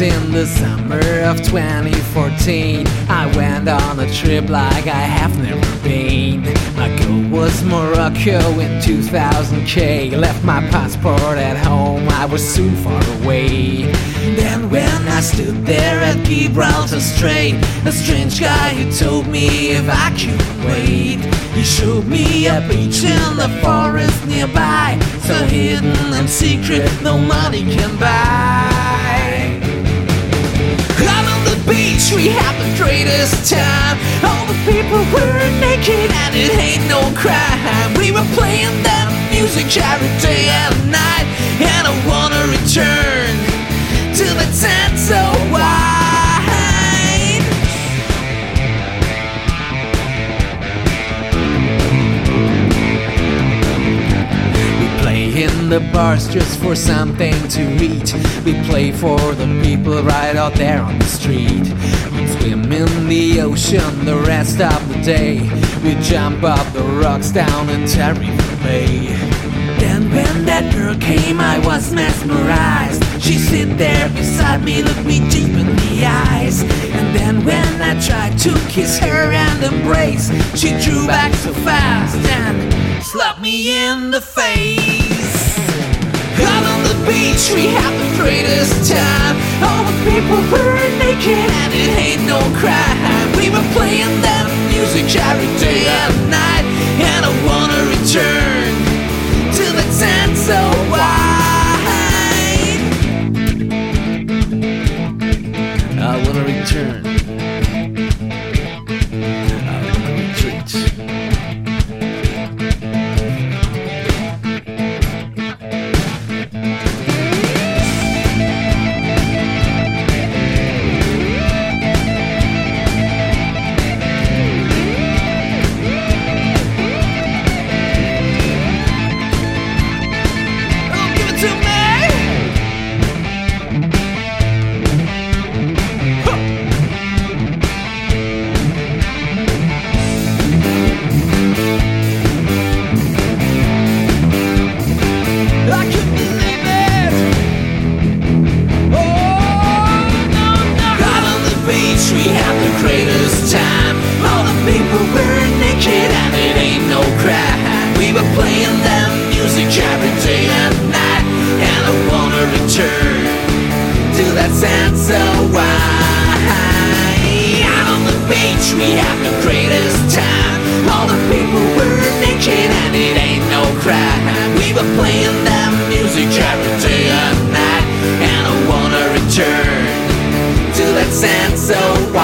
in the summer of 2014. I went on a trip like I have never been. My goal was Morocco in 2000k. Left my passport at home, I was soon far away. Then when I stood there at Gibraltar Strait, a strange guy who told me if I could wait. He showed me a beach in the forest nearby, so hidden and secret no money can buy. Greatest time. All the people were naked and it ain't no crime. We were playing that music every day and night, and I wanna return to the tent so wide. We play in the bars just for something to eat. We play for the people right out there on the street. Swim in the ocean the rest of the day. We jump up the rocks down in Tarifa Bay. Then when that girl came, I was mesmerized. She sit there beside me, looked me deep in the eyes. And then when I tried to kiss her and embrace, she drew back so fast and slapped me in the face. Out on the beach, we had the greatest time. All the people were naked music every day and night, and I wanna return to the tent so wide. I wanna return. Every day and night, and I wanna return to that sense of why. Out on the beach, we had the greatest time. All the people were naked and it ain't no crime. We were playing that music every day and night, and I wanna return to that sense of